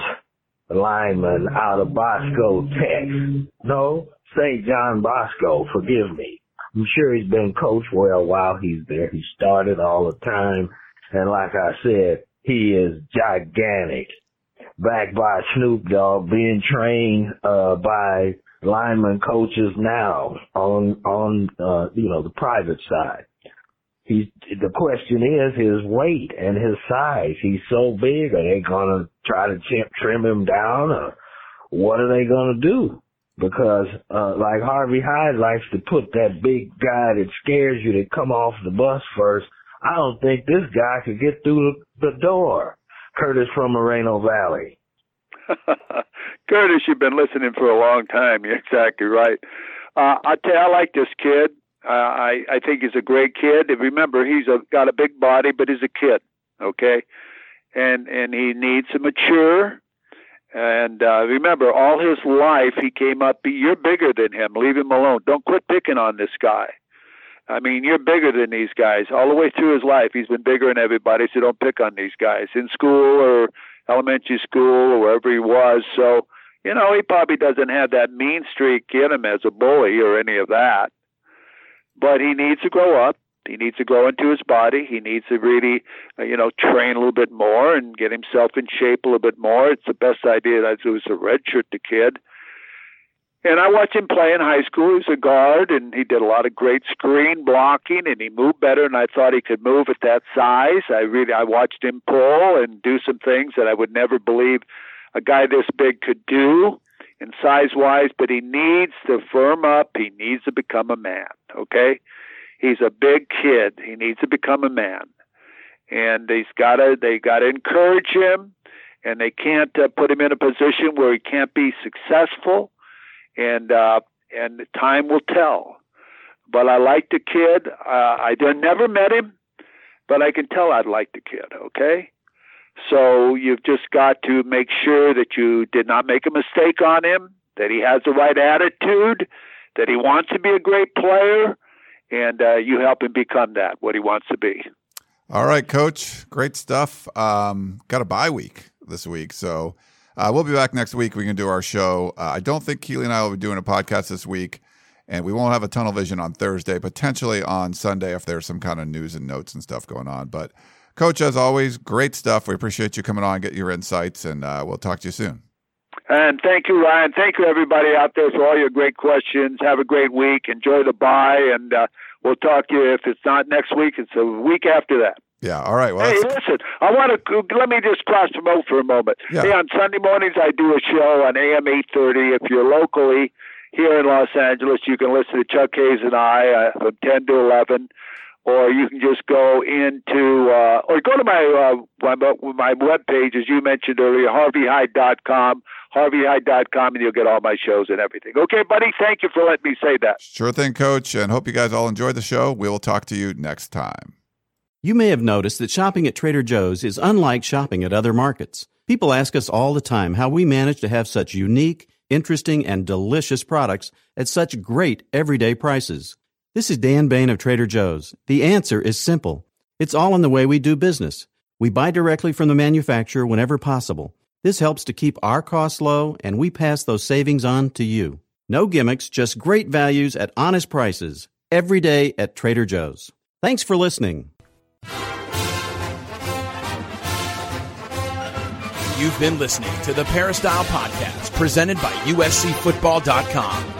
lineman out of Bosco, Texas. No, St. John Bosco, forgive me. I'm sure he's been coached well while he's there. He started all the time. And like I said, he is gigantic. Backed by Snoop Dogg, being trained, uh, by lineman coaches now on, on, uh, you know, the private side. He's, the question is his weight and his size. He's so big. Are they gonna try to trim, trim him down or what are they gonna do? Because, uh, like Harvey Hyde likes to put that big guy that scares you to come off the bus first. I don't think this guy could get through the door. Curtis from Moreno Valley. Curtis, you've been listening for a long time. You're exactly right. Uh, I tell you, I like this kid. Uh, I I think he's a great kid. Remember, he's a, got a big body, but he's a kid. Okay, and and he needs to mature. And uh, remember, all his life he came up. You're bigger than him. Leave him alone. Don't quit picking on this guy. I mean, you're bigger than these guys. All the way through his life, he's been bigger than everybody. So don't pick on these guys in school or elementary school or wherever he was. So you know, he probably doesn't have that mean streak in him as a bully or any of that but he needs to grow up. He needs to grow into his body. He needs to really, uh, you know, train a little bit more and get himself in shape a little bit more. It's the best idea that it was a redshirt the kid. And I watched him play in high school. He was a guard, and he did a lot of great screen blocking, and he moved better than I thought he could move at that size. I really, I watched him pull and do some things that I would never believe a guy this big could do and size wise, but he needs to firm up. He needs to become a man. Okay, he's a big kid. He needs to become a man, and he's got to. They got to encourage him, and they can't uh, put him in a position where he can't be successful, and uh, and time will tell. But I like the kid. Uh, I never met him, but I can tell I'd like the kid. Okay. So you've just got to make sure that you did not make a mistake on him, that he has the right attitude, that he wants to be a great player, and uh, you help him become that, what he wants to be. All right, Coach. Great stuff. Um, got a bye week this week, so uh, we'll be back next week. We can do our show. Uh, I don't think Keely and I will be doing a podcast this week, and we won't have a tunnel vision on Thursday. Potentially on Sunday if there's some kind of news and notes and stuff going on, but. Coach, as always, great stuff. We appreciate you coming on, get your insights, and uh, we'll talk to you soon. And thank you, Ryan. Thank you, everybody out there, for all your great questions. Have a great week. Enjoy the bye, and uh, we'll talk to you. If it's not next week, it's a week after that. Yeah. All right. Well, hey, listen. I want to let me just cross promote for a moment. Yeah. Hey, on Sunday mornings I do a show on AM eight thirty. If you're locally here in Los Angeles, you can listen to Chuck Hayes and I uh, from ten to eleven or you can just go into uh, or go to my uh, my my web page as you mentioned earlier, harveyhyde.com, harveyhyde.com, and you'll get all my shows and everything. Okay, buddy, thank you for letting me say that. Sure thing, Coach, and hope you guys all enjoyed the show. We will talk to you next time. You may have noticed that shopping at Trader Joe's is unlike shopping at other markets. People ask us all the time how we manage to have such unique, interesting, and delicious products at such great everyday prices. This is Dan Bane of Trader Joe's. The answer is simple. It's all in the way we do business. We buy directly from the manufacturer whenever possible. This helps to keep our costs low and we pass those savings on to you. No gimmicks, just great values at honest prices. Every day at Trader Joe's. Thanks for listening. You've been listening to the Peristyle Podcast presented by USCFootball.com.